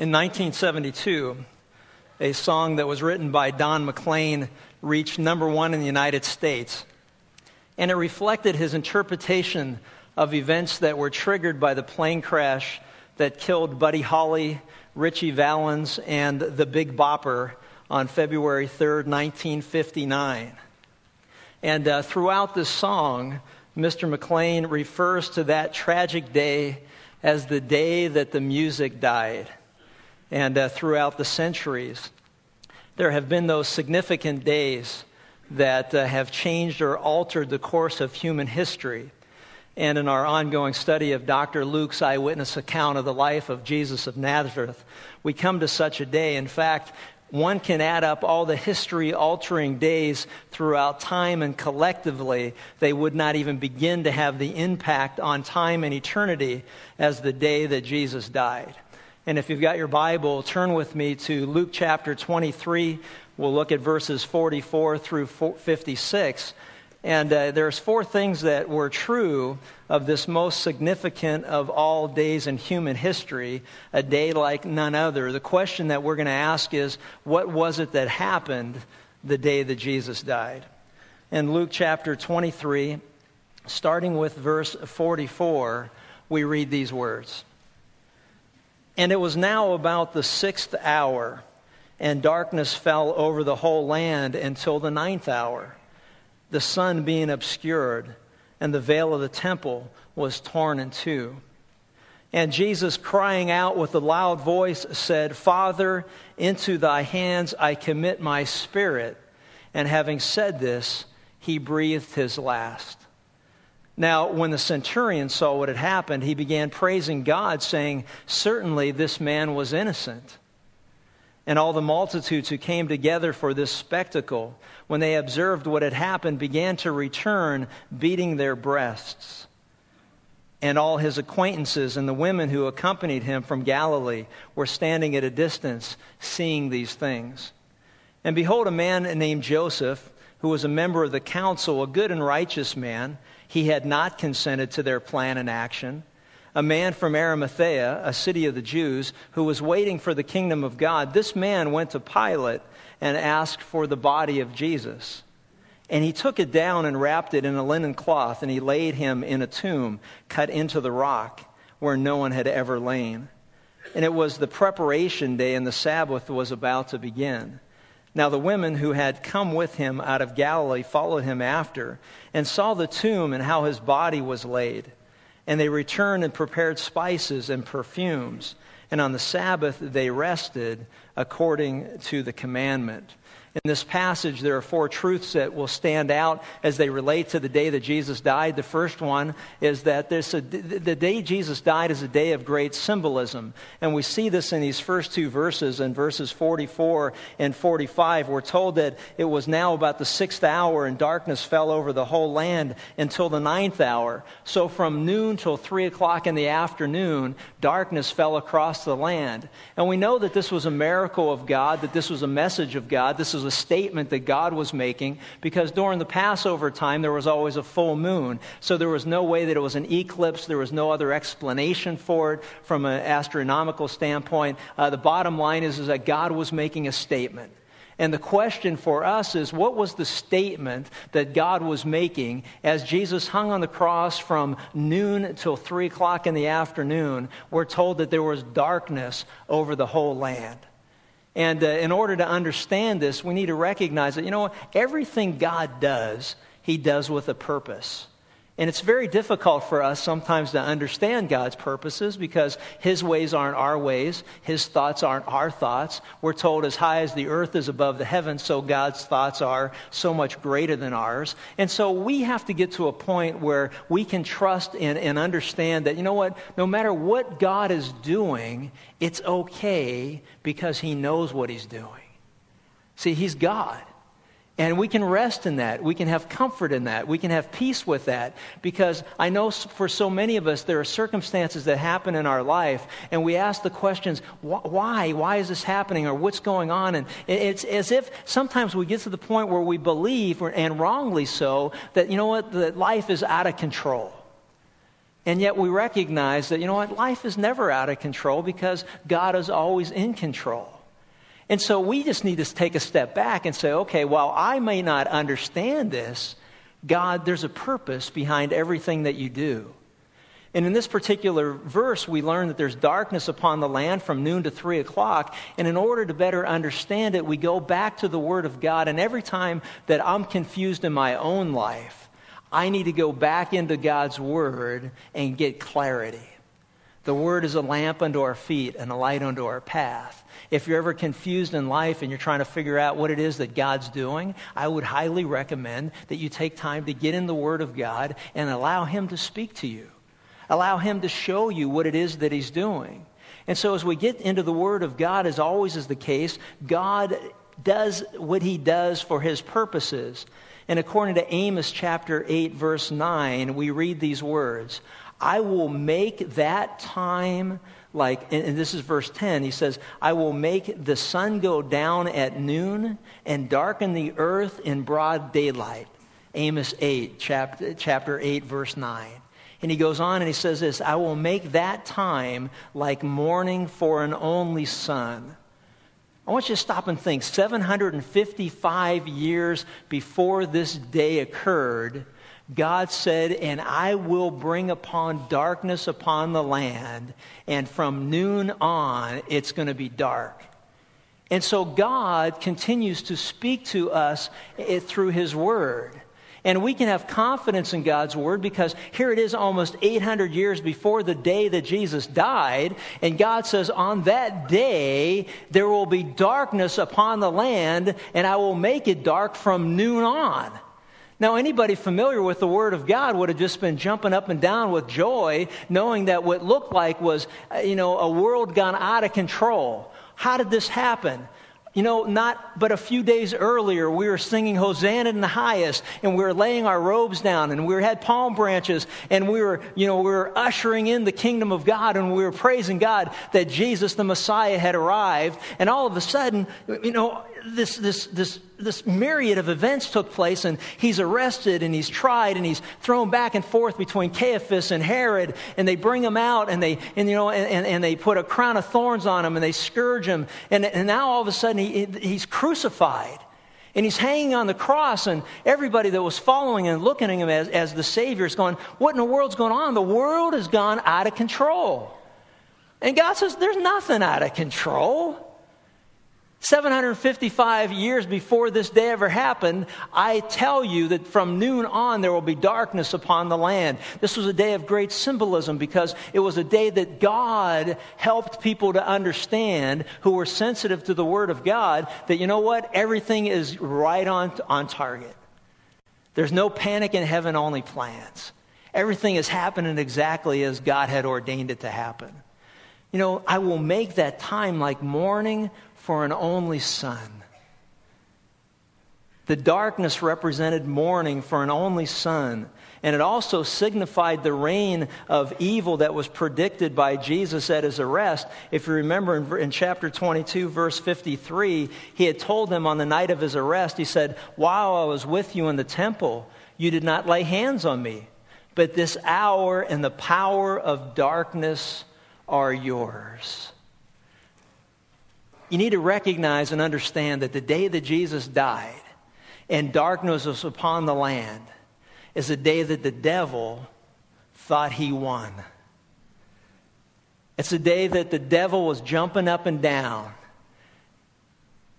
In 1972, a song that was written by Don McLean reached number one in the United States. And it reflected his interpretation of events that were triggered by the plane crash that killed Buddy Holly, Ritchie Valens, and the Big Bopper on February 3rd, 1959. And uh, throughout this song, Mr. McLean refers to that tragic day as the day that the music died and uh, throughout the centuries. There have been those significant days that uh, have changed or altered the course of human history. And in our ongoing study of Dr. Luke's eyewitness account of the life of Jesus of Nazareth, we come to such a day. In fact, one can add up all the history altering days throughout time, and collectively, they would not even begin to have the impact on time and eternity as the day that Jesus died. And if you've got your Bible, turn with me to Luke chapter 23. We'll look at verses 44 through 56. And uh, there's four things that were true of this most significant of all days in human history, a day like none other. The question that we're going to ask is, what was it that happened the day that Jesus died? In Luke chapter 23, starting with verse 44, we read these words. And it was now about the sixth hour, and darkness fell over the whole land until the ninth hour, the sun being obscured, and the veil of the temple was torn in two. And Jesus, crying out with a loud voice, said, Father, into thy hands I commit my spirit. And having said this, he breathed his last. Now, when the centurion saw what had happened, he began praising God, saying, Certainly this man was innocent. And all the multitudes who came together for this spectacle, when they observed what had happened, began to return, beating their breasts. And all his acquaintances and the women who accompanied him from Galilee were standing at a distance, seeing these things. And behold, a man named Joseph, who was a member of the council, a good and righteous man, he had not consented to their plan and action. A man from Arimathea, a city of the Jews, who was waiting for the kingdom of God, this man went to Pilate and asked for the body of Jesus. And he took it down and wrapped it in a linen cloth, and he laid him in a tomb cut into the rock where no one had ever lain. And it was the preparation day, and the Sabbath was about to begin. Now the women who had come with him out of Galilee followed him after and saw the tomb and how his body was laid. And they returned and prepared spices and perfumes. And on the Sabbath they rested according to the commandment. In this passage, there are four truths that will stand out as they relate to the day that Jesus died. The first one is that this, the day Jesus died is a day of great symbolism. And we see this in these first two verses, in verses 44 and 45. We're told that it was now about the sixth hour, and darkness fell over the whole land until the ninth hour. So from noon till three o'clock in the afternoon, darkness fell across the land. And we know that this was a miracle of God, that this was a message of God. This was a statement that God was making because during the Passover time there was always a full moon. So there was no way that it was an eclipse. There was no other explanation for it from an astronomical standpoint. Uh, the bottom line is, is that God was making a statement. And the question for us is what was the statement that God was making as Jesus hung on the cross from noon till 3 o'clock in the afternoon? We're told that there was darkness over the whole land. And uh, in order to understand this, we need to recognize that, you know, everything God does, He does with a purpose. And it's very difficult for us sometimes to understand God's purposes because His ways aren't our ways, His thoughts aren't our thoughts. We're told as high as the earth is above the heavens, so God's thoughts are so much greater than ours. And so we have to get to a point where we can trust and, and understand that, you know what, no matter what God is doing, it's okay because He knows what He's doing. See, He's God. And we can rest in that. We can have comfort in that. We can have peace with that. Because I know for so many of us, there are circumstances that happen in our life, and we ask the questions, why? Why is this happening? Or what's going on? And it's as if sometimes we get to the point where we believe, and wrongly so, that, you know what, that life is out of control. And yet we recognize that, you know what, life is never out of control because God is always in control. And so we just need to take a step back and say, okay, while I may not understand this, God, there's a purpose behind everything that you do. And in this particular verse, we learn that there's darkness upon the land from noon to three o'clock. And in order to better understand it, we go back to the Word of God. And every time that I'm confused in my own life, I need to go back into God's Word and get clarity. The Word is a lamp unto our feet and a light unto our path. If you're ever confused in life and you're trying to figure out what it is that God's doing, I would highly recommend that you take time to get in the Word of God and allow Him to speak to you. Allow Him to show you what it is that He's doing. And so, as we get into the Word of God, as always is the case, God does what He does for His purposes. And according to Amos chapter 8, verse 9, we read these words I will make that time like, and this is verse 10, he says, I will make the sun go down at noon and darken the earth in broad daylight. Amos 8, chapter, chapter 8, verse 9. And he goes on and he says this I will make that time like mourning for an only son. I want you to stop and think 755 years before this day occurred, God said, And I will bring upon darkness upon the land, and from noon on it's going to be dark. And so God continues to speak to us eh, through His Word. And we can have confidence in God's word because here it is almost 800 years before the day that Jesus died. And God says, On that day, there will be darkness upon the land, and I will make it dark from noon on. Now, anybody familiar with the Word of God would have just been jumping up and down with joy, knowing that what looked like was, uh, you know, a world gone out of control. How did this happen? You know, not but a few days earlier, we were singing Hosanna in the highest, and we were laying our robes down, and we had palm branches, and we were, you know, we were ushering in the kingdom of God, and we were praising God that Jesus, the Messiah, had arrived. And all of a sudden, you know, this, this, this, this myriad of events took place, and he's arrested and he's tried and he's thrown back and forth between Caiaphas and Herod, and they bring him out and they, and, you know, and, and they put a crown of thorns on him and they scourge him, and, and now all of a sudden he, he's crucified. And he's hanging on the cross, and everybody that was following and looking at him as, as the Savior is going, What in the world's going on? The world has gone out of control. And God says, There's nothing out of control. 755 years before this day ever happened, I tell you that from noon on there will be darkness upon the land. This was a day of great symbolism because it was a day that God helped people to understand who were sensitive to the Word of God that, you know what, everything is right on, on target. There's no panic in heaven, only plans. Everything is happening exactly as God had ordained it to happen. You know, I will make that time like mourning for an only son. The darkness represented mourning for an only son. And it also signified the reign of evil that was predicted by Jesus at his arrest. If you remember in, in, chapter 22, verse 53, he had told them on the night of his arrest, he said, While I was with you in the temple, you did not lay hands on me. But this hour and the power of darkness are yours. You need to recognize and understand that the day that Jesus died and darkness was upon the land is the day that the devil thought he won. It's the day that the devil was jumping up and down.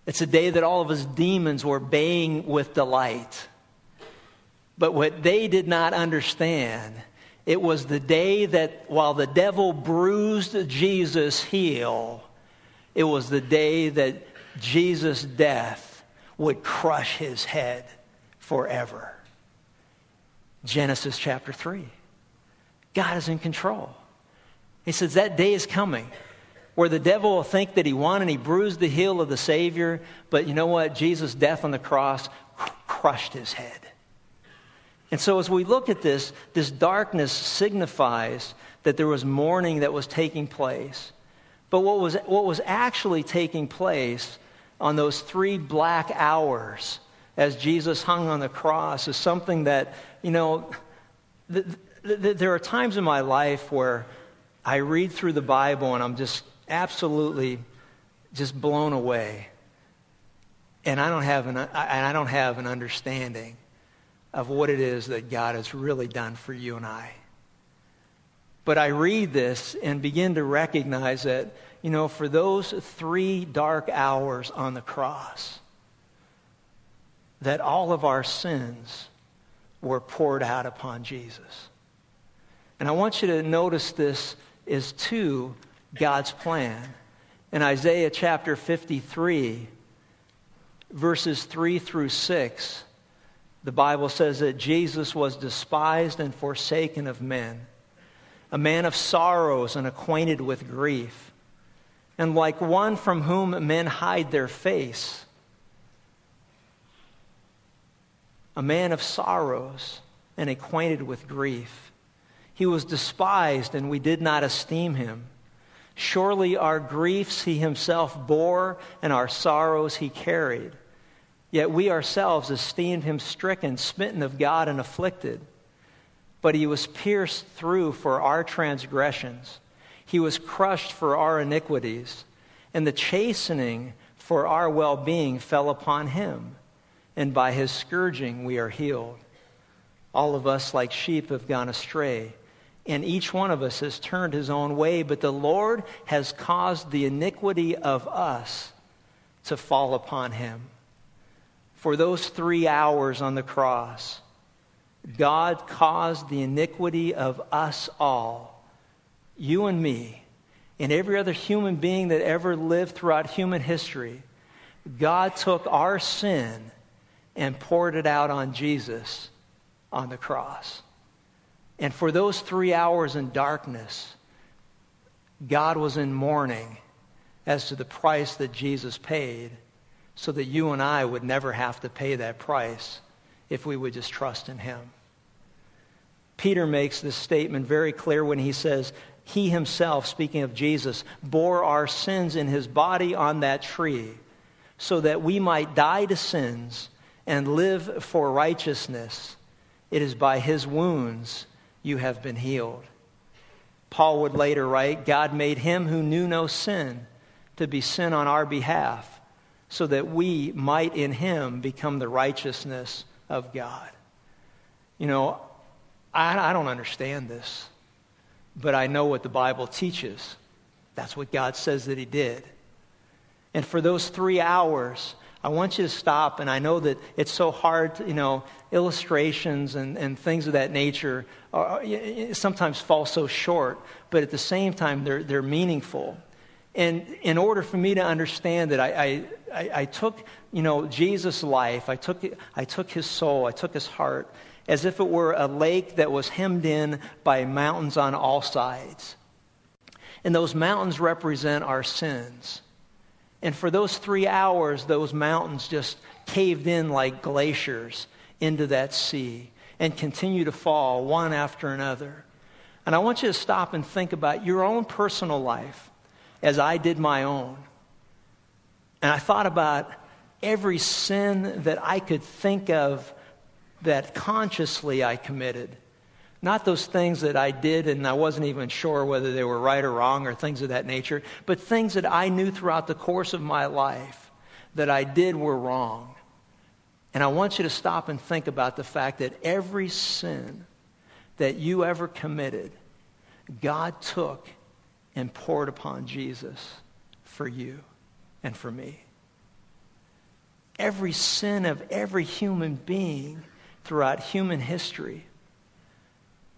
It's a day that all of his demons were baying with delight. But what they did not understand, it was the day that while the devil bruised Jesus' heel, it was the day that Jesus' death would crush his head forever. Genesis chapter 3. God is in control. He says that day is coming where the devil will think that he won and he bruised the heel of the Savior, but you know what? Jesus' death on the cross crushed his head. And so, as we look at this, this darkness signifies that there was mourning that was taking place. But what was, what was actually taking place on those three black hours as Jesus hung on the cross is something that, you know, the, th- there are times in my life where I read through the Bible and I'm just absolutely just blown away. And I don't have an, I don't have an understanding of what it is that God has really done for you and I. But I read this and begin to recognize that, you know, for those three dark hours on the cross, that all of our sins were poured out upon Jesus. And I want you to notice this is to God's plan. In Isaiah chapter 53, verses 3 through 6, the Bible says that Jesus was despised and forsaken of men, a man of sorrows and acquainted with grief, and like one from whom men hide their face a man of sorrows and acquainted with grief. He was despised, and we did not esteem him. Surely our griefs he himself bore, and our sorrows he carried. Yet we ourselves esteemed him stricken, smitten of God, and afflicted. But he was pierced through for our transgressions, he was crushed for our iniquities, and the chastening for our well being fell upon him and by his scourging we are healed. All of us, like sheep, have gone astray, and each one of us has turned his own way, but the Lord has caused the iniquity of us to fall upon him. For those three hours on the cross, God caused the iniquity of us all, you and me, and every other human being that ever lived throughout human history. God took our sin and poured it out on Jesus on the cross. And for those three hours in darkness, God was in mourning as to the price that Jesus paid so that you and I would never have to pay that price if we would just trust in Him. Peter makes this statement very clear when he says, He himself, speaking of Jesus, bore our sins in His body on that tree so that we might die to sins and live for righteousness. It is by his wounds you have been healed. Paul would later write God made him who knew no sin to be sin on our behalf, so that we might in him become the righteousness of God. You know, I, I don't understand this, but I know what the Bible teaches. That's what God says that he did. And for those three hours, I want you to stop, and I know that it's so hard, you know, illustrations and, and things of that nature are, sometimes fall so short, but at the same time, they're, they're meaningful. And in order for me to understand it, I, I, I took, you know, Jesus' life, I took, I took his soul, I took his heart, as if it were a lake that was hemmed in by mountains on all sides. And those mountains represent our sins. And for those three hours, those mountains just caved in like glaciers into that sea and continue to fall one after another. And I want you to stop and think about your own personal life as I did my own. And I thought about every sin that I could think of that consciously I committed. Not those things that I did and I wasn't even sure whether they were right or wrong or things of that nature, but things that I knew throughout the course of my life that I did were wrong. And I want you to stop and think about the fact that every sin that you ever committed, God took and poured upon Jesus for you and for me. Every sin of every human being throughout human history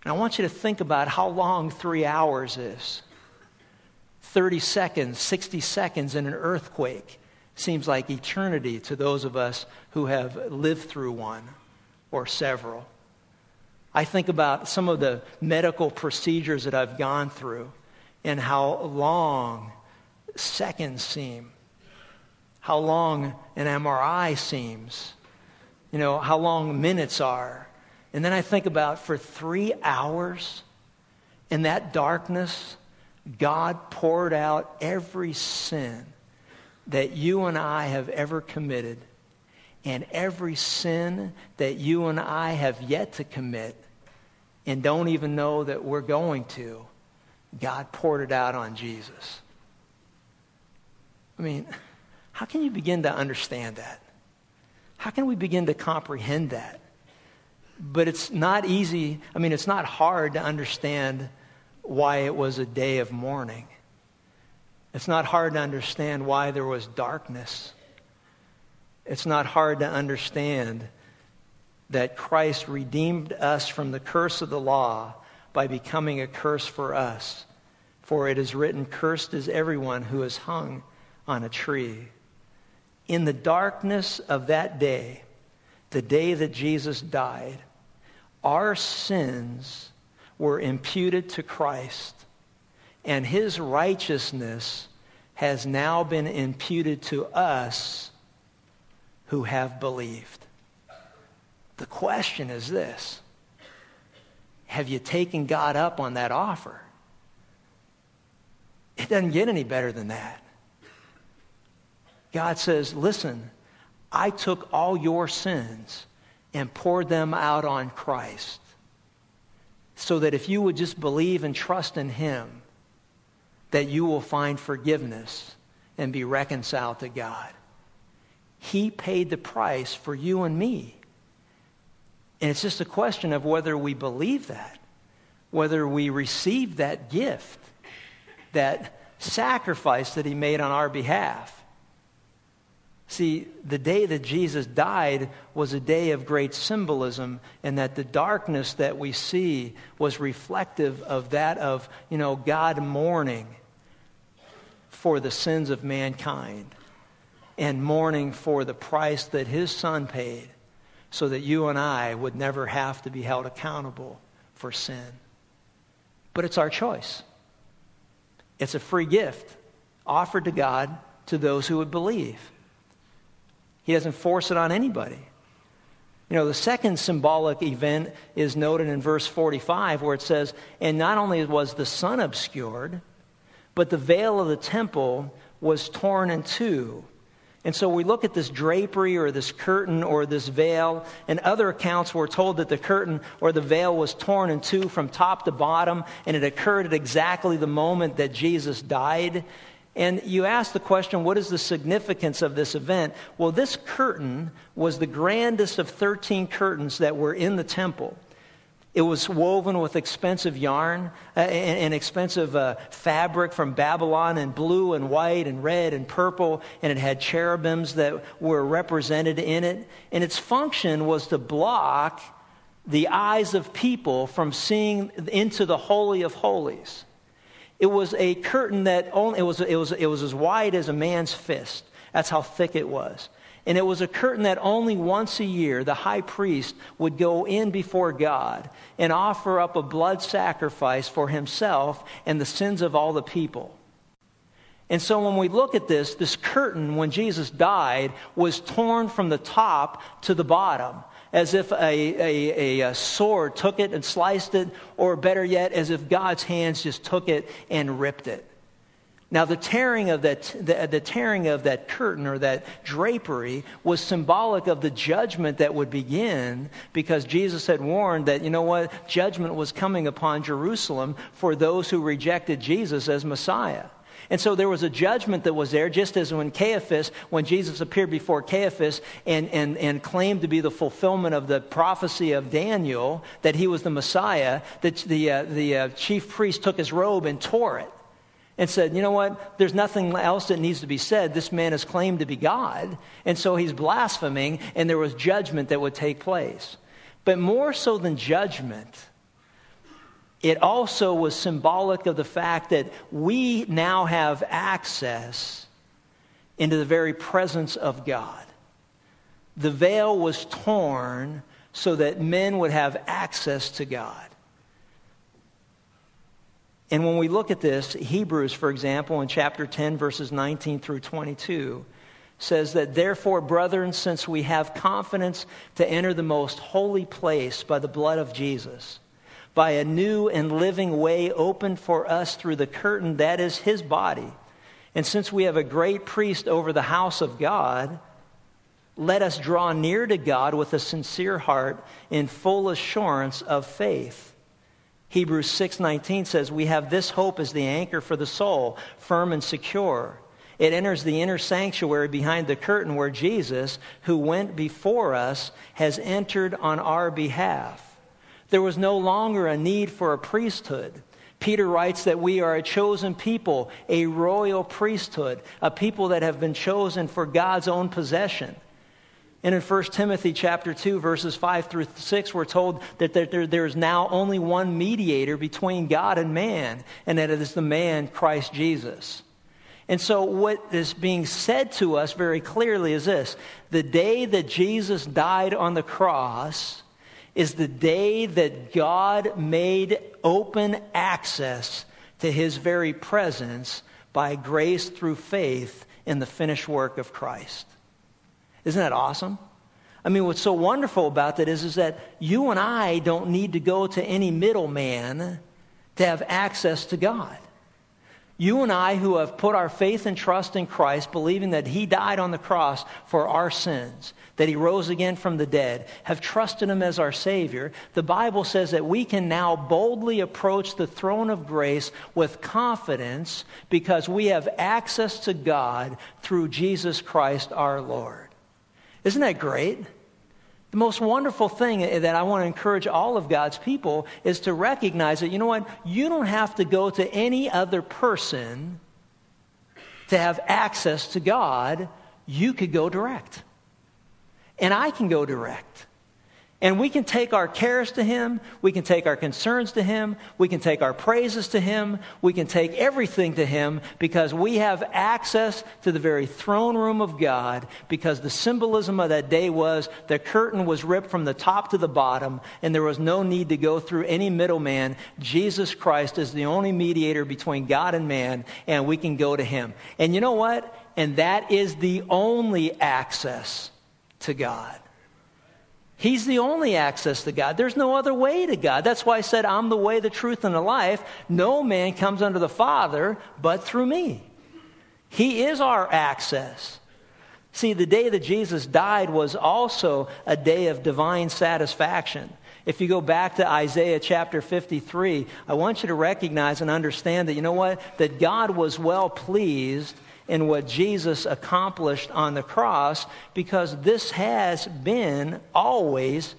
and I want you to think about how long three hours is. 30 seconds, 60 seconds in an earthquake seems like eternity to those of us who have lived through one or several. I think about some of the medical procedures that I've gone through and how long seconds seem, how long an MRI seems, you know, how long minutes are. And then I think about for three hours in that darkness, God poured out every sin that you and I have ever committed and every sin that you and I have yet to commit. and don't even know that we're going to, God poured it out on Jesus. I mean, how can you begin to understand that? How can we begin to comprehend that? But it's not easy. I mean, it's not hard to understand why it was a day of mourning. It's not hard to understand why there was darkness. It's not hard to understand that Christ redeemed us from the curse of the law by becoming a curse for us. For it is written, Cursed is everyone who is hung on a tree. In the darkness of that day, the day that Jesus died, our sins were imputed to Christ, and his righteousness has now been imputed to us who have believed. The question is this Have you taken God up on that offer? It doesn't get any better than that. God says, Listen, I took all your sins and poured them out on Christ so that if you would just believe and trust in Him, that you will find forgiveness and be reconciled to God. He paid the price for you and me. And it's just a question of whether we believe that, whether we receive that gift, that sacrifice that He made on our behalf. See, the day that Jesus died was a day of great symbolism, and that the darkness that we see was reflective of that of, you know, God mourning for the sins of mankind and mourning for the price that his son paid so that you and I would never have to be held accountable for sin. But it's our choice. It's a free gift offered to God to those who would believe. He doesn't force it on anybody. You know, the second symbolic event is noted in verse 45 where it says, And not only was the sun obscured, but the veil of the temple was torn in two. And so we look at this drapery or this curtain or this veil. and other accounts, we're told that the curtain or the veil was torn in two from top to bottom, and it occurred at exactly the moment that Jesus died. And you ask the question, what is the significance of this event? Well, this curtain was the grandest of 13 curtains that were in the temple. It was woven with expensive yarn uh, and, and, expensive uh, fabric from Babylon in blue and white and red and purple, and it had cherubims that were represented in it. And its function was to block the eyes of people from seeing into the Holy of Holies. It was a curtain that only, it was, it was, it was as wide as a man's fist. That's how thick it was. And it was a curtain that only once a year the high priest would go in before God and offer up a blood sacrifice for himself and the sins of all the people. And so when we look at this, this curtain, when Jesus died, was torn from the top to the bottom as if a, a, a, sword took it and sliced it, or better yet, as if God's hands just took it and ripped it. Now, the tearing of that, the, the, tearing of that curtain or that drapery was symbolic of the judgment that would begin because Jesus had warned that, you know what, judgment was coming upon Jerusalem for those who rejected Jesus as Messiah. And so there was a judgment that was there, just as when Caiaphas, when Jesus appeared before Caiaphas and, and, and claimed to be the fulfillment of the prophecy of Daniel, that he was the Messiah, that the, uh, the uh, chief priest took his robe and tore it and said, You know what? There's nothing else that needs to be said. This man has claimed to be God. And so he's blaspheming, and there was judgment that would take place. But more so than judgment, it also was symbolic of the fact that we now have access into the very presence of God. The veil was torn so that men would have access to God. And when we look at this, Hebrews, for example, in chapter 10, verses 19 through 22, says that, Therefore, brethren, since we have confidence to enter the most holy place by the blood of Jesus, by a new and living way opened for us through the curtain that is his body. And since we have a great priest over the house of God, let us draw near to God with a sincere heart in full assurance of faith, Hebrews 6:19 says, "We have this hope as the anchor for the soul, firm and secure." It enters the inner sanctuary behind the curtain where Jesus, who went before us, has entered on our behalf. There was no longer a need for a priesthood. Peter writes that we are a chosen people, a royal priesthood, a people that have been chosen for God's own possession. And in 1 Timothy chapter 2 verses 5 through 6 we're told that there, is now only one mediator between God and man and that it is the man Christ Jesus. And so what is being said to us very clearly is this. The day that Jesus died on the cross is the day that God made open access to his very presence by grace through faith in the finished work of Christ. Isn't that awesome? I mean, what's so wonderful about that is, is that you and I don't need to go to any middleman to have access to God. You and I, who have put our faith and trust in Christ, believing that He died on the cross for our sins, that He rose again from the dead, have trusted Him as our Savior, the Bible says that we can now boldly approach the throne of grace with confidence because we have access to God through Jesus Christ our Lord. Isn't that great? The most wonderful thing that I want to encourage all of God's people is to recognize that, you know what, you don't have to go to any other person to have access to God. You could go direct. And I can go direct. And we can take our cares to Him. We can take our concerns to Him. We can take our praises to Him. We can take everything to Him because we have access to the very throne room of God because the symbolism of that day was the curtain was ripped from the top to the bottom and there was no need to go through any middleman. Jesus Christ is the only mediator between God and man and we can go to Him. And you know what? And that is the only access to God. He's the only access to God. There's no other way to God. That's why I said, I'm the way, the truth, and the life. No man comes unto the Father but through me. He is our access. See, the day that Jesus died was also a day of divine satisfaction. If you go back to Isaiah chapter 53, I want you to recognize and understand that, you know what? That God was well pleased in what Jesus accomplished on the cross because this has been always,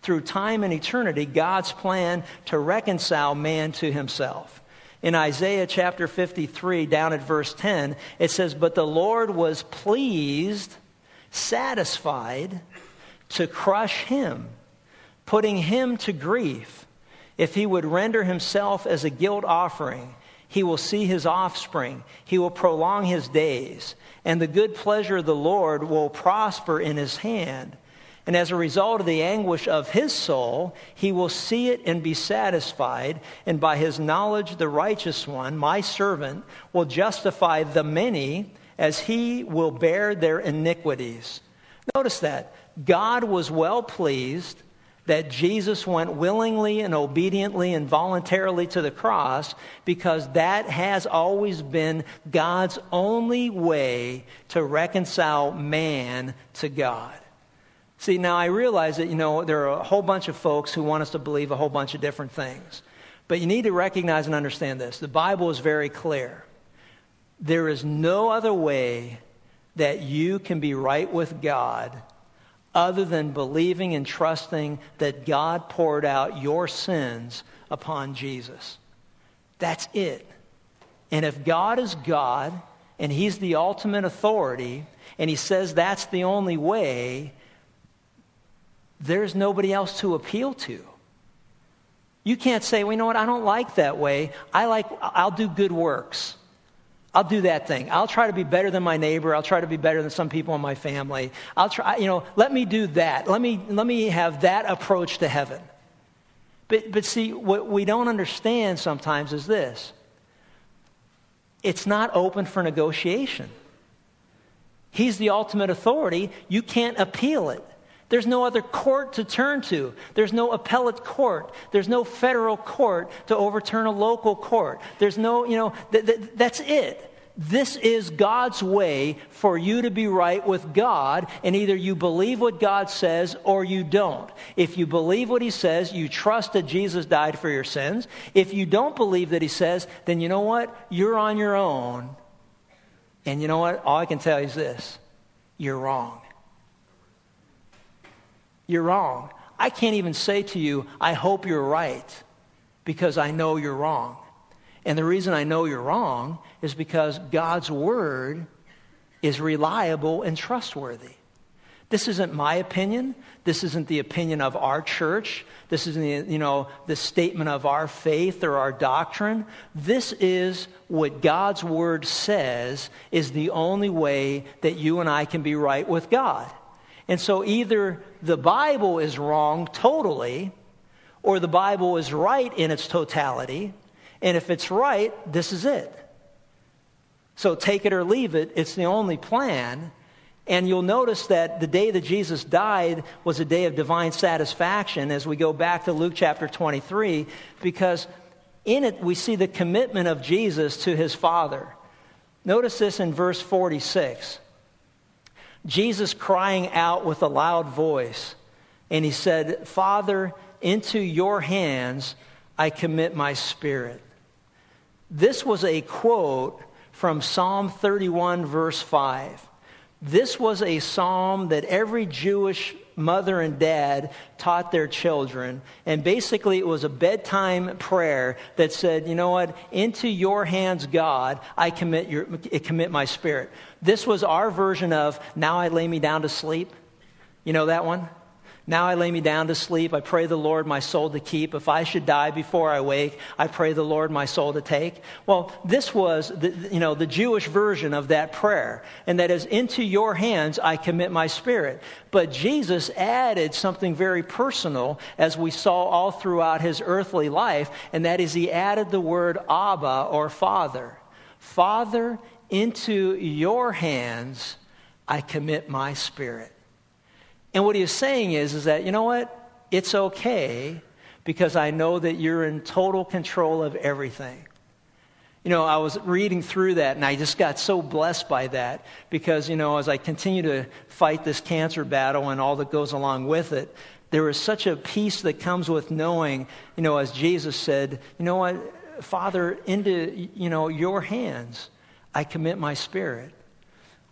through time and eternity, God's plan to reconcile man to himself. In Isaiah chapter 53, down at verse 10, it says, But the Lord was pleased, satisfied to crush him, putting him to grief, if he would render himself as a guilt offering he will see his offspring. He will prolong his days. And the good pleasure of the Lord will prosper in his hand. And as a result of the anguish of his soul, he will see it and be satisfied. And by his knowledge, the righteous one, my servant, will justify the many as he will bear their iniquities. Notice that. God was well pleased that Jesus went willingly and obediently and voluntarily to the cross because that has always been God's only way to reconcile man to God. See, now I realize that, you know, there are a whole bunch of folks who want us to believe a whole bunch of different things. But you need to recognize and understand this. The Bible is very clear. There is no other way that you can be right with God other than believing and trusting that God poured out your sins upon Jesus. That's it. And if God is God and He's the ultimate authority and He says that's the only way, there's nobody else to appeal to. You can't say, well, you know what, I don't like that way. I like, I'll do good works. I'll do that thing. I'll try to be better than my neighbor. I'll try to be better than some people in my family. I'll try, you know, let me do that. Let me, let me have that approach to heaven. But, but see, what we don't understand sometimes is this it's not open for negotiation. He's the ultimate authority. You can't appeal it. There's no other court to turn to. There's no appellate court. There's no federal court to overturn a local court. There's no, you know, th- th- that's it. This is God's way for you to be right with God, and either you believe what God says or you don't. If you believe what He says, you trust that Jesus died for your sins. If you don't believe that He says, then you know what? You're on your own. And you know what? All I can tell you is this you're wrong. You're wrong. I can't even say to you, I hope you're right, because I know you're wrong. And the reason I know you're wrong is because God's word is reliable and trustworthy. This isn't my opinion. This isn't the opinion of our church. This isn't the, you know, the statement of our faith or our doctrine. This is what God's word says is the only way that you and I can be right with God. And so either the Bible is wrong totally, or the Bible is right in its totality. And if it's right, this is it. So take it or leave it. It's the only plan. And you'll notice that the day that Jesus died was a day of divine satisfaction as we go back to Luke chapter 23, because in it we see the commitment of Jesus to his Father. Notice this in verse 46. Jesus crying out with a loud voice, and he said, Father, into your hands I commit my spirit. This was a quote from Psalm 31, verse 5. This was a psalm that every Jewish mother and dad taught their children. And basically, it was a bedtime prayer that said, You know what? Into your hands, God, I commit, your, commit my spirit. This was our version of, Now I lay me down to sleep. You know that one? Now I lay me down to sleep. I pray the Lord my soul to keep. If I should die before I wake, I pray the Lord my soul to take. Well, this was the, you know, the Jewish version of that prayer. And that is, into your hands I commit my spirit. But Jesus added something very personal as we saw all throughout his earthly life. And that is he added the word Abba or Father. Father, into your hands I commit my spirit. And what he is saying is, is that, you know what? It's okay because I know that you're in total control of everything. You know, I was reading through that and I just got so blessed by that because, you know, as I continue to fight this cancer battle and all that goes along with it, there is such a peace that comes with knowing, you know, as Jesus said, you know what, Father, into, you know, your hands I commit my spirit.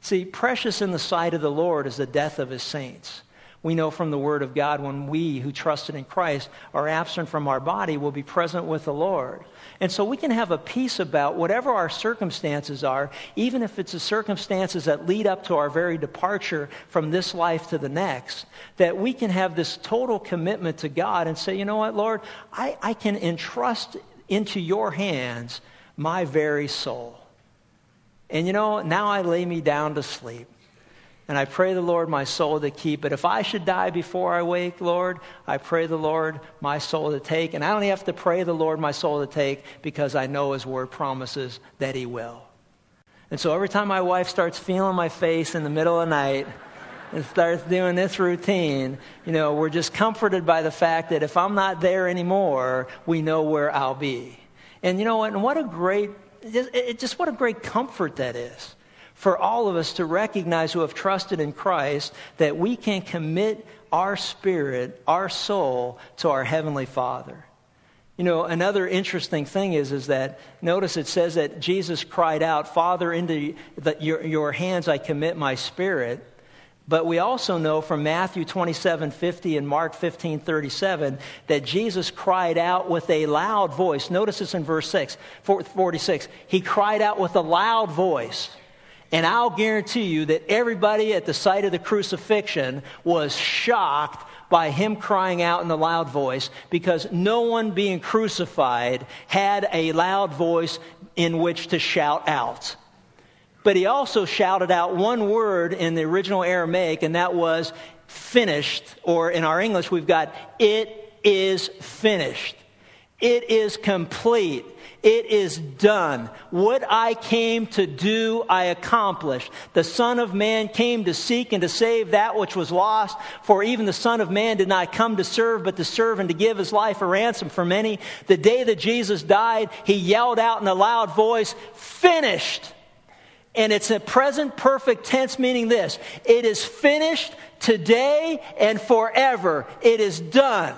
See, precious in the sight of the Lord is the death of his saints. We know from the Word of God when we who trusted in Christ are absent from our body will be present with the Lord. And so we can have a peace about whatever our circumstances are, even if it's the circumstances that lead up to our very departure from this life to the next, that we can have this total commitment to God and say, you know what, Lord, I, I can entrust into your hands my very soul. And you know, now I lay me down to sleep. And I pray the Lord my soul to keep. But if I should die before I wake, Lord, I pray the Lord my soul to take. And I only have to pray the Lord my soul to take because I know his word promises that he will. And so every time my wife starts feeling my face in the middle of the night and starts doing this routine, you know, we're just comforted by the fact that if I'm not there anymore, we know where I'll be. And you know what? And what a great, just, just what a great comfort that is for all of us to recognize who have trusted in Christ that we can commit our spirit, our soul, to our Heavenly Father. You know, another interesting thing is, is that notice it says that Jesus cried out, Father, into the, your, your hands I commit my spirit. But we also know from Matthew 27 50 and Mark 15 37 that Jesus cried out with a loud voice. Notice this in verse 6, 46. He cried out with a loud voice. And I'll guarantee you that everybody at the site of the crucifixion was shocked by him crying out in a loud voice because no one being crucified had a loud voice in which to shout out. But he also shouted out one word in the original Aramaic, and that was finished, or in our English, we've got it is finished. It is complete. It is done. What I came to do, I accomplished. The Son of Man came to seek and to save that which was lost. For even the Son of Man did not come to serve, but to serve and to give his life a ransom for many. The day that Jesus died, he yelled out in a loud voice, Finished! And it's a present perfect tense, meaning this it is finished today and forever. It is done.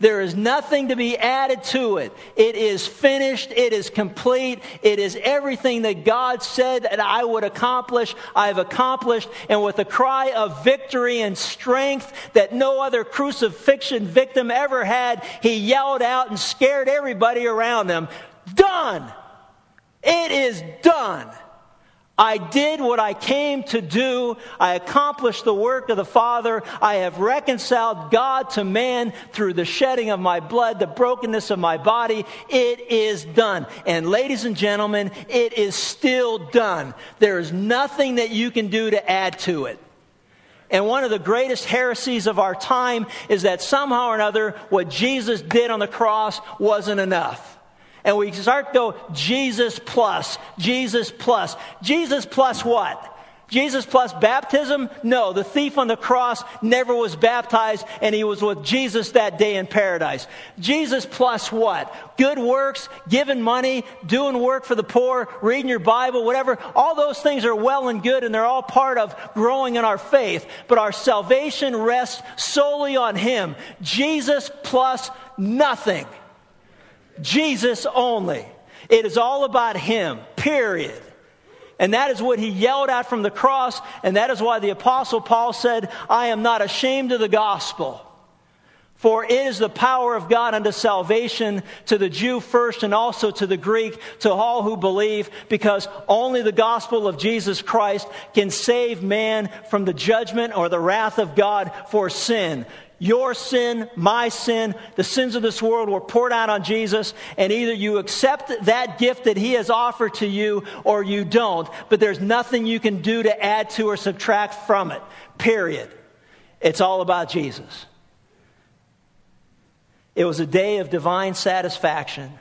There is nothing to be added to it. It is finished. It is complete. It is everything that God said that I would accomplish. I've accomplished. And with a cry of victory and strength that no other crucifixion victim ever had, he yelled out and scared everybody around him. Done! It is done. I did what I came to do. I accomplished the work of the Father. I have reconciled God to man through the shedding of my blood, the brokenness of my body. It is done. And ladies and gentlemen, it is still done. There is nothing that you can do to add to it. And one of the greatest heresies of our time is that somehow or another what Jesus did on the cross wasn't enough and we start to go Jesus plus, Jesus plus. Jesus plus what? Jesus plus baptism? No, the thief on the cross never was baptized and he was with Jesus that day in paradise. Jesus plus what? Good works, giving money, doing work for the poor, reading your Bible, whatever. All those things are well and good and they're all part of growing in our faith. But our salvation rests solely on him. Jesus plus nothing. Jesus only. It is all about Him, period. And that is what he yelled out from the cross, and that is why the Apostle Paul said, I am not ashamed of the gospel. For it is the power of God unto salvation to the Jew first and also to the Greek, to all who believe, because only the gospel of Jesus Christ can save man from the judgment or the wrath of God for sin. Your sin, my sin, the sins of this world were poured out on Jesus, and either you accept that gift that He has offered to you or you don't. But there's nothing you can do to add to or subtract from it. Period. It's all about Jesus. It was a day of divine satisfaction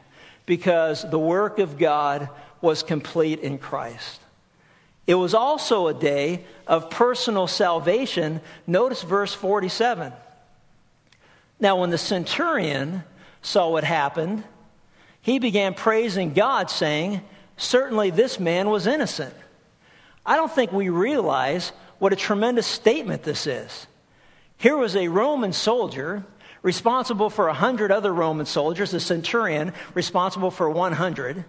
because the work of God was complete in Christ. It was also a day of personal salvation. Notice verse 47. Now, when the centurion saw what happened, he began praising God, saying, Certainly this man was innocent. I don't think we realize what a tremendous statement this is. Here was a Roman soldier responsible for a hundred other Roman soldiers, a centurion responsible for 100.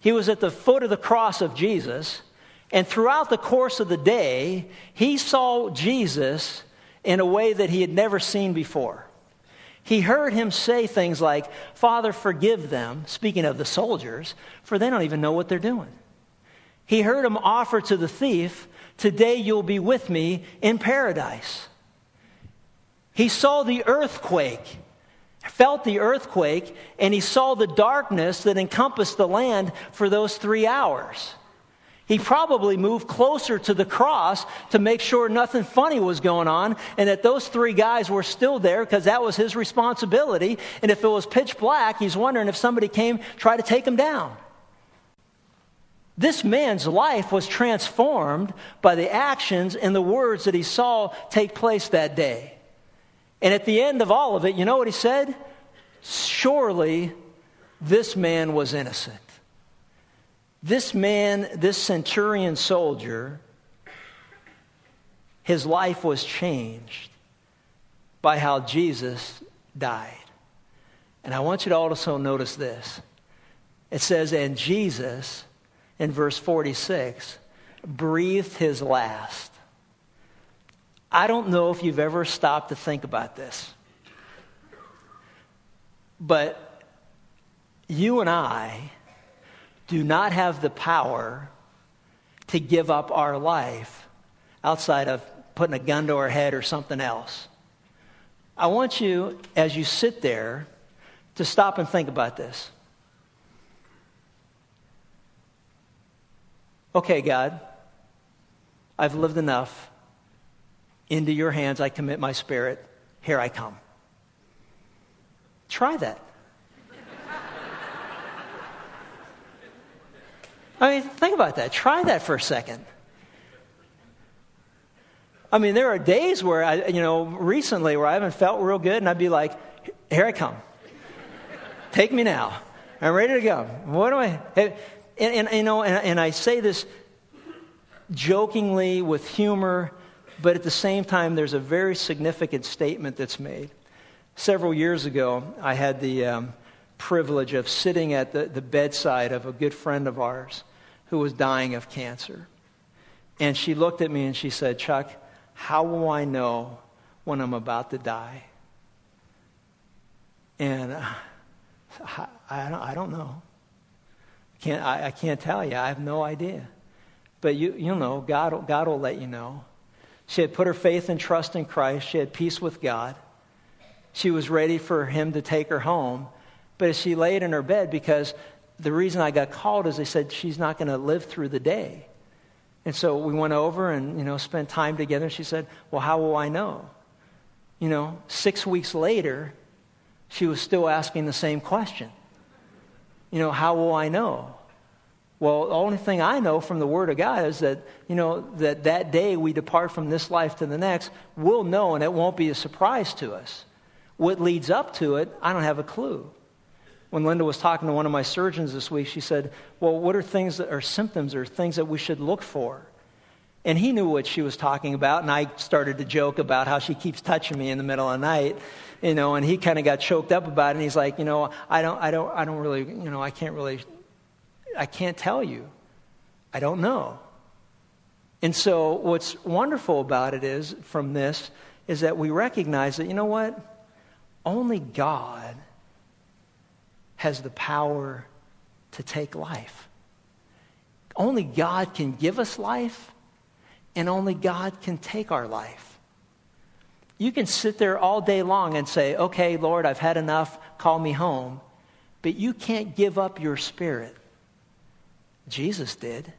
He was at the foot of the cross of Jesus, and throughout the course of the day, he saw Jesus in a way that he had never seen before. He heard him say things like, Father, forgive them, speaking of the soldiers, for they don't even know what they're doing. He heard him offer to the thief, Today you'll be with me in paradise. He saw the earthquake, felt the earthquake, and he saw the darkness that encompassed the land for those three hours. He probably moved closer to the cross to make sure nothing funny was going on and that those three guys were still there because that was his responsibility. And if it was pitch black, he's wondering if somebody came try to take him down. This man's life was transformed by the actions and the words that he saw take place that day. And at the end of all of it, you know what he said? Surely this man was innocent. This man, this centurion soldier, his life was changed by how Jesus died. And I want you to also notice this. It says, and Jesus, in verse 46, breathed his last. I don't know if you've ever stopped to think about this. But you and I do not have the power to give up our life outside of putting a gun to our head or something else. I want you, as you sit there, to stop and think about this. Okay, God, I've lived enough. Into your hands I commit my spirit. Here I come. Try that. I mean, think about that. Try that for a second. I mean, there are days where I, you know, recently where I haven't felt real good, and I'd be like, "Here I come. Take me now. I'm ready to go. What do I?" And, and, you know, and, and I say this jokingly with humor, but at the same time, there's a very significant statement that's made. Several years ago, I had the um, privilege of sitting at the, the bedside of a good friend of ours who was dying of cancer. And she looked at me and she said, Chuck, how will I know when I'm about to die? And uh, I, I, don't, I don't know. Can't, I, I can't tell you. I have no idea. But you, you know, God, God will let you know. She had put her faith and trust in Christ. She had peace with God. She was ready for him to take her home. But as she laid in her bed, because the reason I got called is they said she's not going to live through the day. And so we went over and, you know, spent time together. She said, Well, how will I know? You know, six weeks later, she was still asking the same question. You know, how will I know? Well, the only thing I know from the Word of God is that, you know, that that day we depart from this life to the next, we'll know and it won't be a surprise to us. What leads up to it, I don't have a clue. When Linda was talking to one of my surgeons this week, she said, Well, what are things that are symptoms or things that we should look for? And he knew what she was talking about, and I started to joke about how she keeps touching me in the middle of the night, you know, and he kind of got choked up about it, and he's like, you know, I don't, I don't, I don't really, you know, I can't really, I can't tell you. I don't know. And so what's wonderful about it is, from this, is that we recognize that, you know what? Only God has the power to take life. Only God can give us life, and only God can take our life. You can sit there all day long and say, Okay, Lord, I've had enough, call me home. But you can't give up your spirit. Jesus did.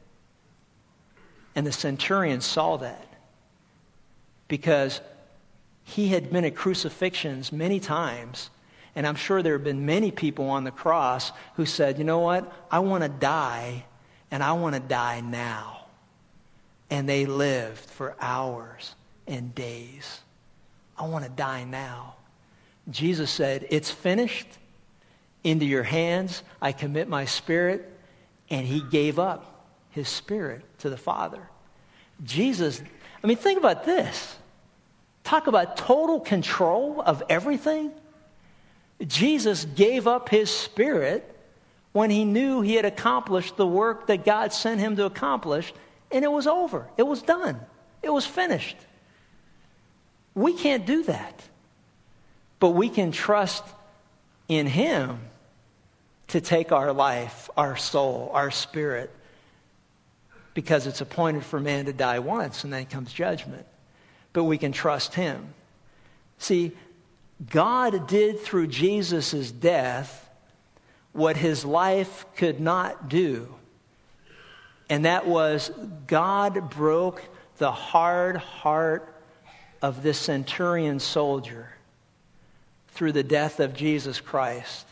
And the centurion saw that because he had been at crucifixions many times. And I'm sure there have been many people on the cross who said, you know what? I want to die, and I want to die now and they lived for hours and days. I want to die now. Jesus said, It's finished. Into your hands I commit my spirit. And he gave up his spirit to the Father. Jesus, I mean, think about this. Talk about total control of everything. Jesus gave up his spirit when he knew he had accomplished the work that God sent him to accomplish and it was over. It was done. It was finished. We can't do that. But we can trust in Him to take our life, our soul, our spirit, because it's appointed for man to die once and then comes judgment. But we can trust Him. See, God did through Jesus' death what His life could not do and that was God broke the hard heart of this centurion soldier through the death of Jesus Christ.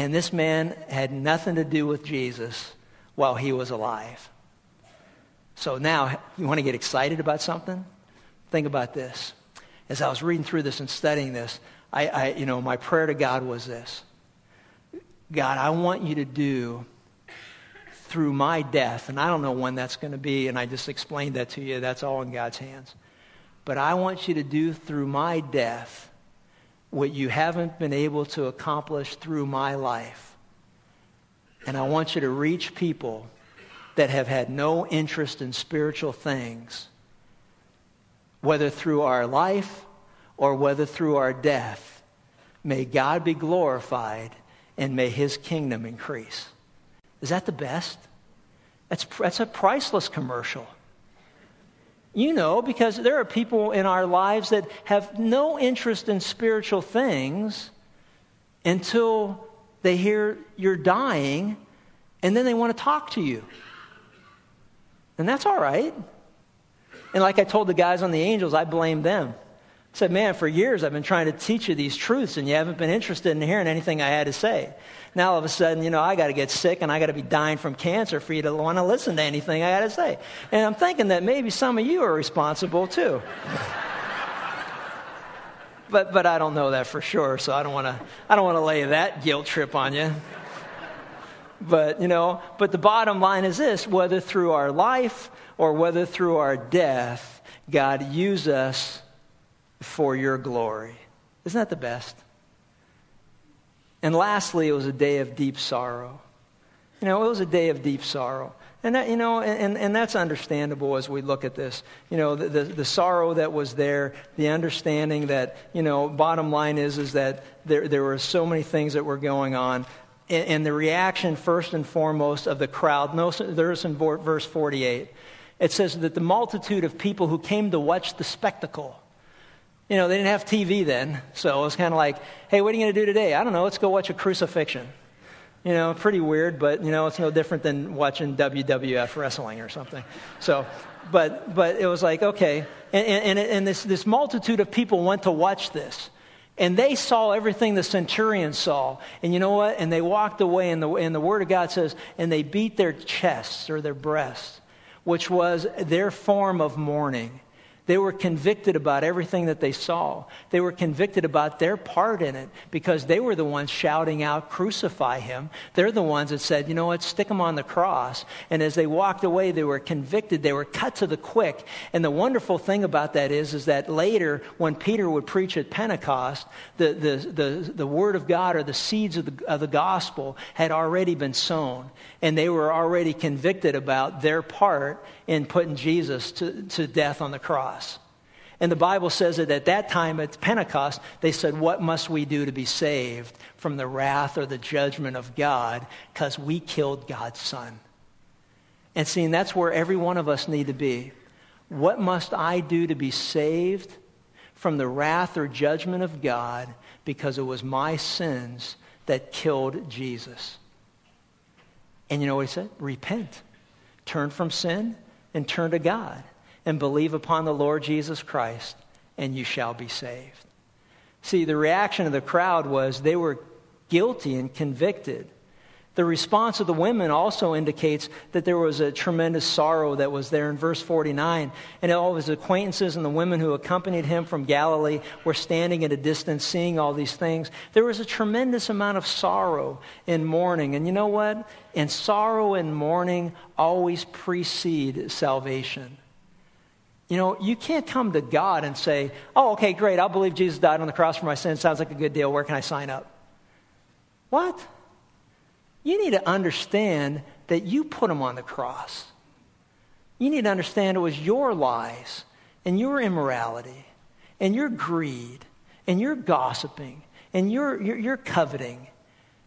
And this man had nothing to do with Jesus while he was alive. So now, you want to get excited about something? Think about this. As I was reading through this and studying this, I, I you know, my prayer to God was this God, I want you to do through my death, and I don't know when that's going to be, and I just explained that to you. That's all in God's hands. But I want you to do through my death what you haven't been able to accomplish through my life. And I want you to reach people that have had no interest in spiritual things, whether through our life or whether through our death. May God be glorified and may his kingdom increase. Is that the best? That's, that's a priceless commercial. You know, because there are people in our lives that have no interest in spiritual things until they hear you're dying and then they want to talk to you. And that's all right. And like I told the guys on the angels, I blame them said, Man, for years I've been trying to teach you these truths and you haven't been interested in hearing anything I had to say. Now all of a sudden, you know, I got to get sick and I got to be dying from cancer for you to want to listen to anything I got to say. And I'm thinking that maybe some of you are responsible too. but, but I don't know that for sure, so I don't want to I don't want to lay that guilt trip on you. but, you know, but the bottom line is this whether through our life or whether through our death, God uses us for your glory. Isn't that the best? And lastly, it was a day of deep sorrow. You know, it was a day of deep sorrow. And that, you know, and, and that's understandable as we look at this. You know, the, the, the, sorrow that was there, the understanding that, you know, bottom line is, is that there, there were so many things that were going on. And, and the reaction, first and foremost, of the crowd, there's in verse 48. It says that the multitude of people who came to watch the spectacle, you know, they didn't have TV then, so it was kind of like, hey, what are you going to do today? I don't know, let's go watch a crucifixion. You know, pretty weird, but you know, it's no different than watching WWF wrestling or something. So, but but it was like okay, and and, and this this multitude of people went to watch this, and they saw everything the centurion saw, and you know what? And they walked away, and the and the word of God says, and they beat their chests or their breasts, which was their form of mourning. They were convicted about everything that they saw. They were convicted about their part in it because they were the ones shouting out, Crucify him. They're the ones that said, You know what, stick him on the cross. And as they walked away, they were convicted. They were cut to the quick. And the wonderful thing about that is, is that later, when Peter would preach at Pentecost, the, the, the, the word of God or the seeds of the, of the gospel had already been sown. And they were already convicted about their part in putting Jesus to, to death on the cross. And the Bible says that at that time at Pentecost, they said, What must we do to be saved from the wrath or the judgment of God? Because we killed God's Son. And seeing that's where every one of us need to be. What must I do to be saved from the wrath or judgment of God because it was my sins that killed Jesus? And you know what he said? Repent. Turn from sin and turn to God and believe upon the Lord Jesus Christ, and you shall be saved. See, the reaction of the crowd was they were guilty and convicted. The response of the women also indicates that there was a tremendous sorrow that was there in verse 49. And all of his acquaintances and the women who accompanied him from Galilee were standing at a distance seeing all these things. There was a tremendous amount of sorrow and mourning. And you know what? And sorrow and mourning always precede salvation. You know, you can't come to God and say, oh, okay, great, I'll believe Jesus died on the cross for my sins. Sounds like a good deal. Where can I sign up? What? You need to understand that you put him on the cross. You need to understand it was your lies and your immorality and your greed and your gossiping and your, your, your coveting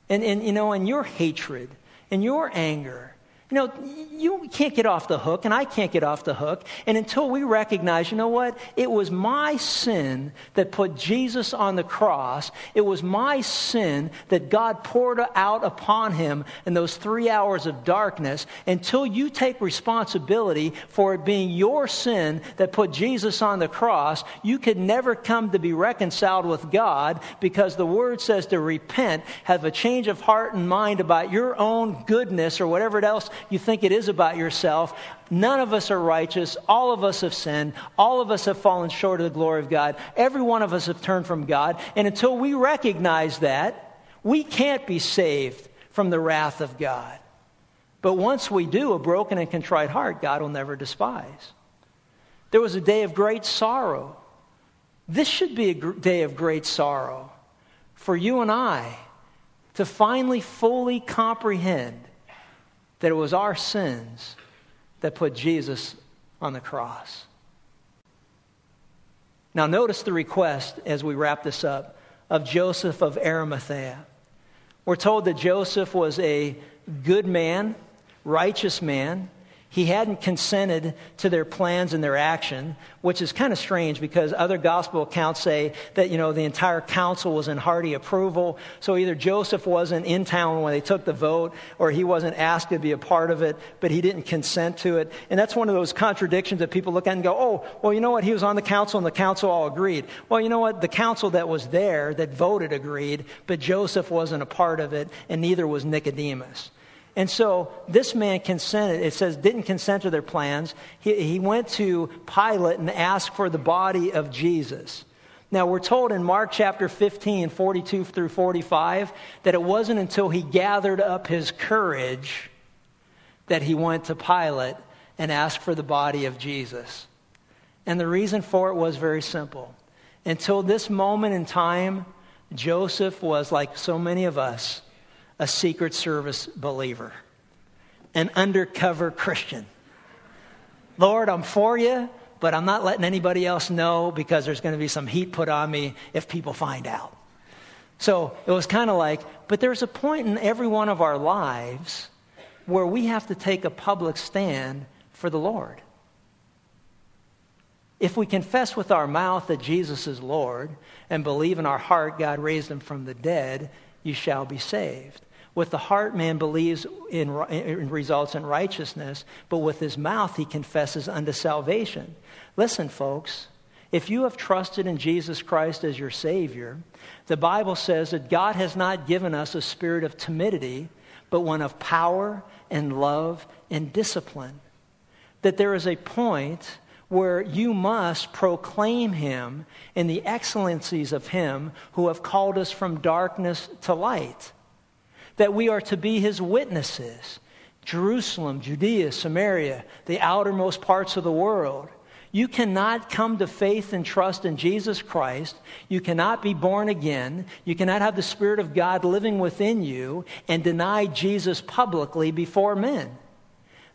and, and, you know, and your hatred and your anger you know, you can't get off the hook, and I can't get off the hook. And until we recognize, you know what? It was my sin that put Jesus on the cross. It was my sin that God poured out upon him in those three hours of darkness. Until you take responsibility for it being your sin that put Jesus on the cross, you could never come to be reconciled with God because the word says to repent, have a change of heart and mind about your own goodness or whatever else you think it is about yourself. None of us are righteous. All of us have sinned. All of us have fallen short of the glory of God. Every one of us have turned from God. And until we recognize that, we can't be saved from the wrath of God. But once we do, a broken and contrite heart, God will never despise. There was a day of great sorrow. This should be a day of great sorrow for you and I to finally fully comprehend that it was our sins that put Jesus on the cross. Now, notice the request as we wrap this up of Joseph of Arimathea. We're told that Joseph was a good man, righteous man, he hadn't consented to their plans and their action, which is kind of strange because other gospel accounts say that, you know, the entire council was in hearty approval. So either Joseph wasn't in town when they took the vote or he wasn't asked to be a part of it, but he didn't consent to it. And that's one of those contradictions that people look at and go, oh, well, you know what? He was on the council and the council all agreed. Well, you know what? The council that was there that voted agreed, but Joseph wasn't a part of it and neither was Nicodemus. And so this man consented, it says, didn't consent to their plans. He, he went to Pilate and asked for the body of Jesus. Now, we're told in Mark chapter 15, 42 through 45, that it wasn't until he gathered up his courage that he went to Pilate and asked for the body of Jesus. And the reason for it was very simple. Until this moment in time, Joseph was, like so many of us, a Secret Service believer, an undercover Christian. Lord, I'm for you, but I'm not letting anybody else know because there's going to be some heat put on me if people find out. So it was kind of like, but there's a point in every one of our lives where we have to take a public stand for the Lord. If we confess with our mouth that Jesus is Lord and believe in our heart God raised him from the dead, you shall be saved. With the heart, man believes in, in, results in righteousness, but with his mouth, he confesses unto salvation. Listen, folks, if you have trusted in Jesus Christ as your Savior, the Bible says that God has not given us a spirit of timidity, but one of power and love and discipline. That there is a point where you must proclaim him and the excellencies of him who have called us from darkness to light. That we are to be his witnesses. Jerusalem, Judea, Samaria, the outermost parts of the world. You cannot come to faith and trust in Jesus Christ. You cannot be born again. You cannot have the Spirit of God living within you and deny Jesus publicly before men.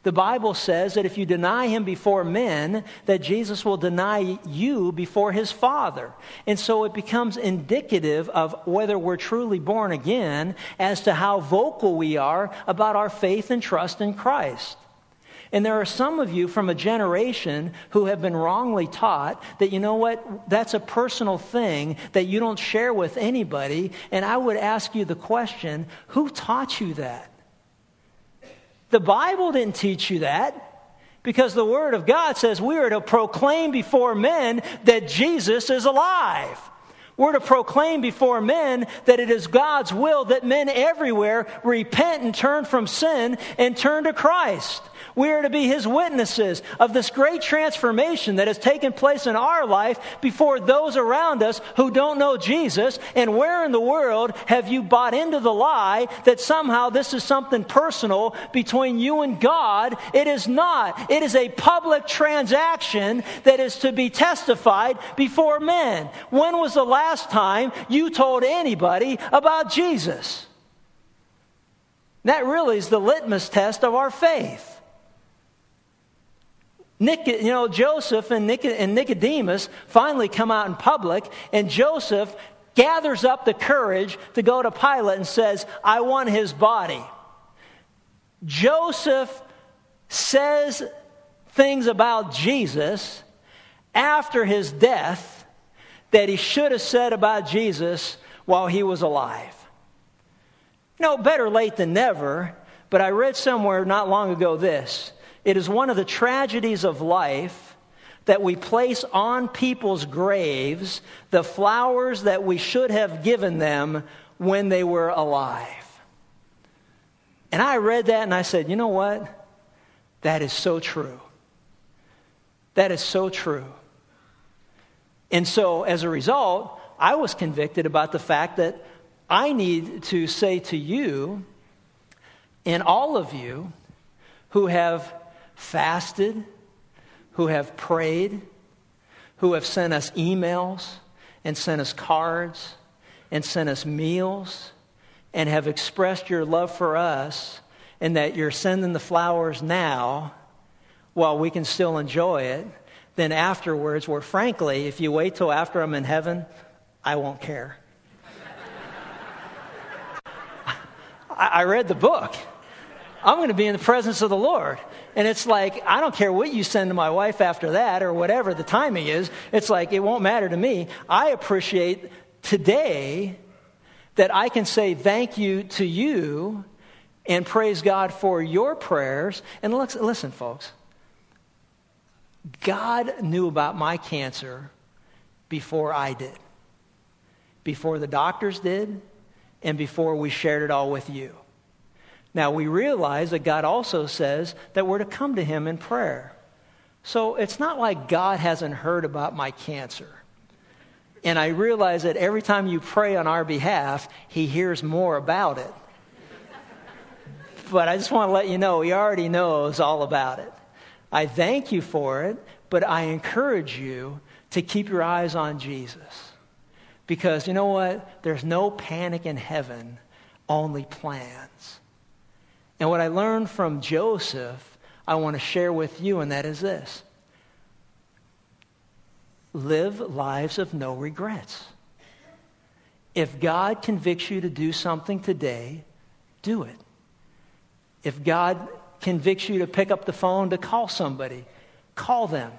The Bible says that if you deny him before men, that Jesus will deny you before his Father. And so it becomes indicative of whether we're truly born again as to how vocal we are about our faith and trust in Christ. And there are some of you from a generation who have been wrongly taught that, you know what, that's a personal thing that you don't share with anybody. And I would ask you the question who taught you that? The Bible didn't teach you that because the Word of God says we are to proclaim before men that Jesus is alive. We're to proclaim before men that it is God's will that men everywhere repent and turn from sin and turn to Christ. We are to be his witnesses of this great transformation that has taken place in our life before those around us who don't know Jesus. And where in the world have you bought into the lie that somehow this is something personal between you and God? It is not. It is a public transaction that is to be testified before men. When was the last time you told anybody about Jesus? That really is the litmus test of our faith. You know, Joseph and, Nic, and Nicodemus finally come out in public, and Joseph gathers up the courage to go to Pilate and says, I want his body. Joseph says things about Jesus after his death that he should have said about Jesus while he was alive. No, better late than never, but I read somewhere not long ago this it is one of the tragedies of life that we place on people's graves the flowers that we should have given them when they were alive. And I read that and I said, you know what? That is so true. That is so true. And so, as a result, I was convicted about the fact that I need to say to you and all of you who have fasted, who have prayed, who have sent us emails and sent us cards and sent us meals and have expressed your love for us and that you're sending the flowers now while we can still enjoy it, then afterwards, where frankly, if you wait till after I'm in heaven, I won't care. I read the book. I'm going to be in the presence of the Lord. And it's like, I don't care what you send to my wife after that or whatever the timing is. It's like, it won't matter to me. I appreciate today that I can say thank you to you and praise God for your prayers. And listen, folks, God knew about my cancer before I did, before the doctors did, and before we shared it all with you. Now, we realize that God also says that we're to come to Him in prayer. So it's not like God hasn't heard about my cancer. And I realize that every time you pray on our behalf, He hears more about it. but I just want to let you know, He already knows all about it. I thank you for it, but I encourage you to keep your eyes on Jesus. Because you know what? There's no panic in heaven, only plans. And what I learned from Joseph, I want to share with you, and that is this live lives of no regrets. If God convicts you to do something today, do it. If God convicts you to pick up the phone to call somebody, call them.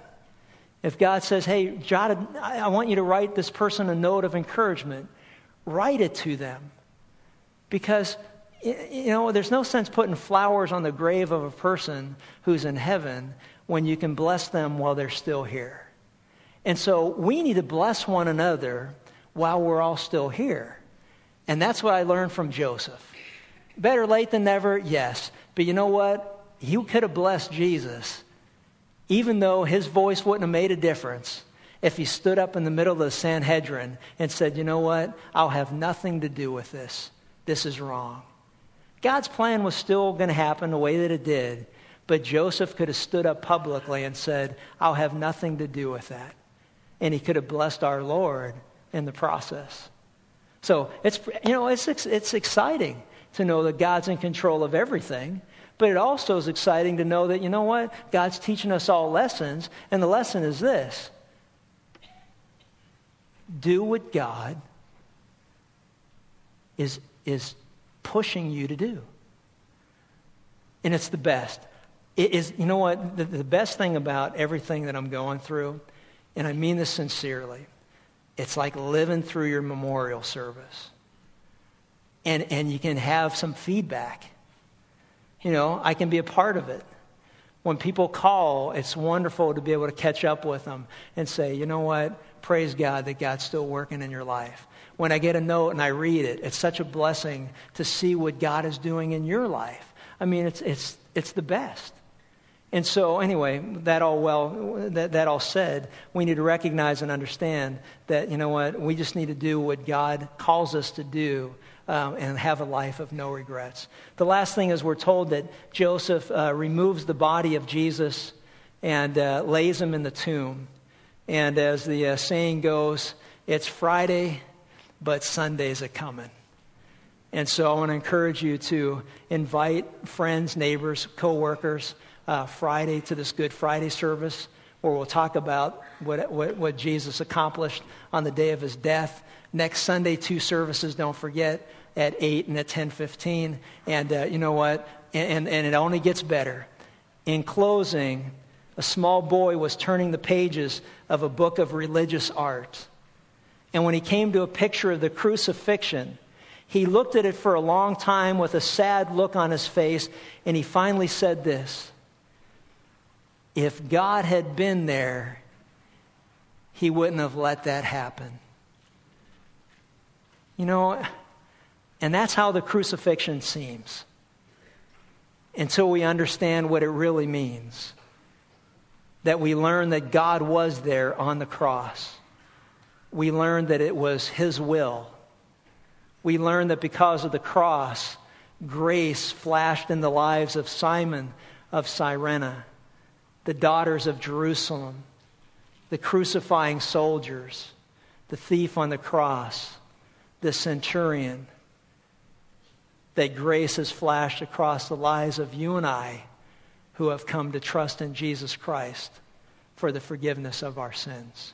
If God says, hey, jot I want you to write this person a note of encouragement, write it to them. Because, you know, there's no sense putting flowers on the grave of a person who's in heaven when you can bless them while they're still here. And so we need to bless one another while we're all still here. And that's what I learned from Joseph. Better late than never, yes. But you know what? You could have blessed Jesus, even though his voice wouldn't have made a difference if he stood up in the middle of the Sanhedrin and said, You know what? I'll have nothing to do with this. This is wrong. God's plan was still going to happen the way that it did, but Joseph could have stood up publicly and said, I'll have nothing to do with that. And he could have blessed our Lord in the process. So it's, you know, it's, it's exciting to know that God's in control of everything. But it also is exciting to know that, you know what? God's teaching us all lessons. And the lesson is this do what God is, is pushing you to do. And it's the best. It is, you know what? The, the best thing about everything that I'm going through, and I mean this sincerely, it's like living through your memorial service and, and you can have some feedback. You know, I can be a part of it. When people call, it's wonderful to be able to catch up with them and say, you know what? Praise God that God's still working in your life. When I get a note and I read it, it's such a blessing to see what God is doing in your life. I mean, it's, it's, it's the best. And so, anyway, that all well, that, that all said, we need to recognize and understand that, you know what, we just need to do what God calls us to do um, and have a life of no regrets. The last thing is we're told that Joseph uh, removes the body of Jesus and uh, lays him in the tomb. And as the uh, saying goes, it's Friday, but Sunday's a coming. And so I want to encourage you to invite friends, neighbors, coworkers uh, Friday to this Good Friday service where we'll talk about what, what, what Jesus accomplished on the day of his death. Next Sunday, two services, don't forget at 8 and at 10.15. And uh, you know what? And, and it only gets better. In closing, a small boy was turning the pages of a book of religious art. And when he came to a picture of the crucifixion, he looked at it for a long time with a sad look on his face, and he finally said this If God had been there, he wouldn't have let that happen. You know, and that's how the crucifixion seems until we understand what it really means. That we learn that God was there on the cross. We learn that it was His will. We learn that because of the cross, grace flashed in the lives of Simon of Cyrene, the daughters of Jerusalem, the crucifying soldiers, the thief on the cross, the centurion that grace has flashed across the lives of you and I who have come to trust in Jesus Christ for the forgiveness of our sins.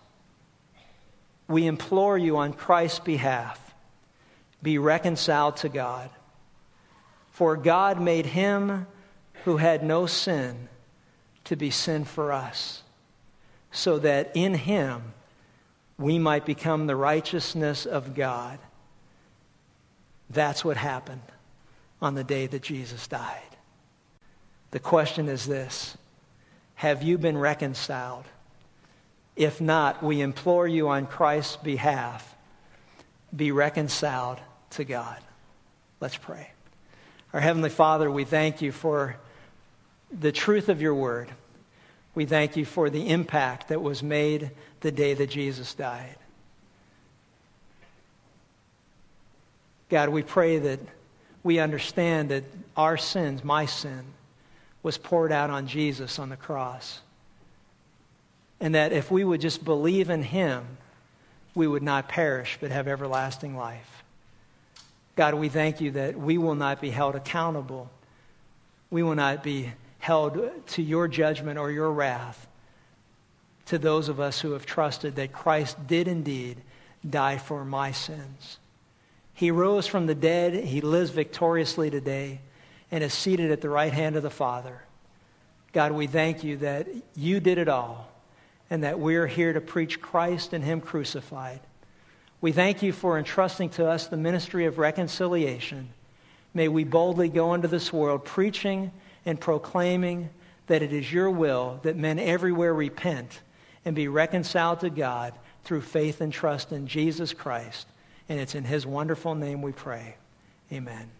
We implore you on Christ's behalf be reconciled to God. For God made him who had no sin to be sin for us, so that in him we might become the righteousness of God. That's what happened on the day that Jesus died. The question is this Have you been reconciled? If not, we implore you on Christ's behalf be reconciled to God. Let's pray. Our Heavenly Father, we thank you for the truth of your word. We thank you for the impact that was made the day that Jesus died. God, we pray that we understand that our sins, my sin, was poured out on Jesus on the cross. And that if we would just believe in him, we would not perish but have everlasting life. God, we thank you that we will not be held accountable. We will not be held to your judgment or your wrath to those of us who have trusted that Christ did indeed die for my sins. He rose from the dead, he lives victoriously today, and is seated at the right hand of the Father. God, we thank you that you did it all and that we're here to preach Christ and him crucified. We thank you for entrusting to us the ministry of reconciliation. May we boldly go into this world preaching and proclaiming that it is your will that men everywhere repent and be reconciled to God through faith and trust in Jesus Christ. And it's in his wonderful name we pray. Amen.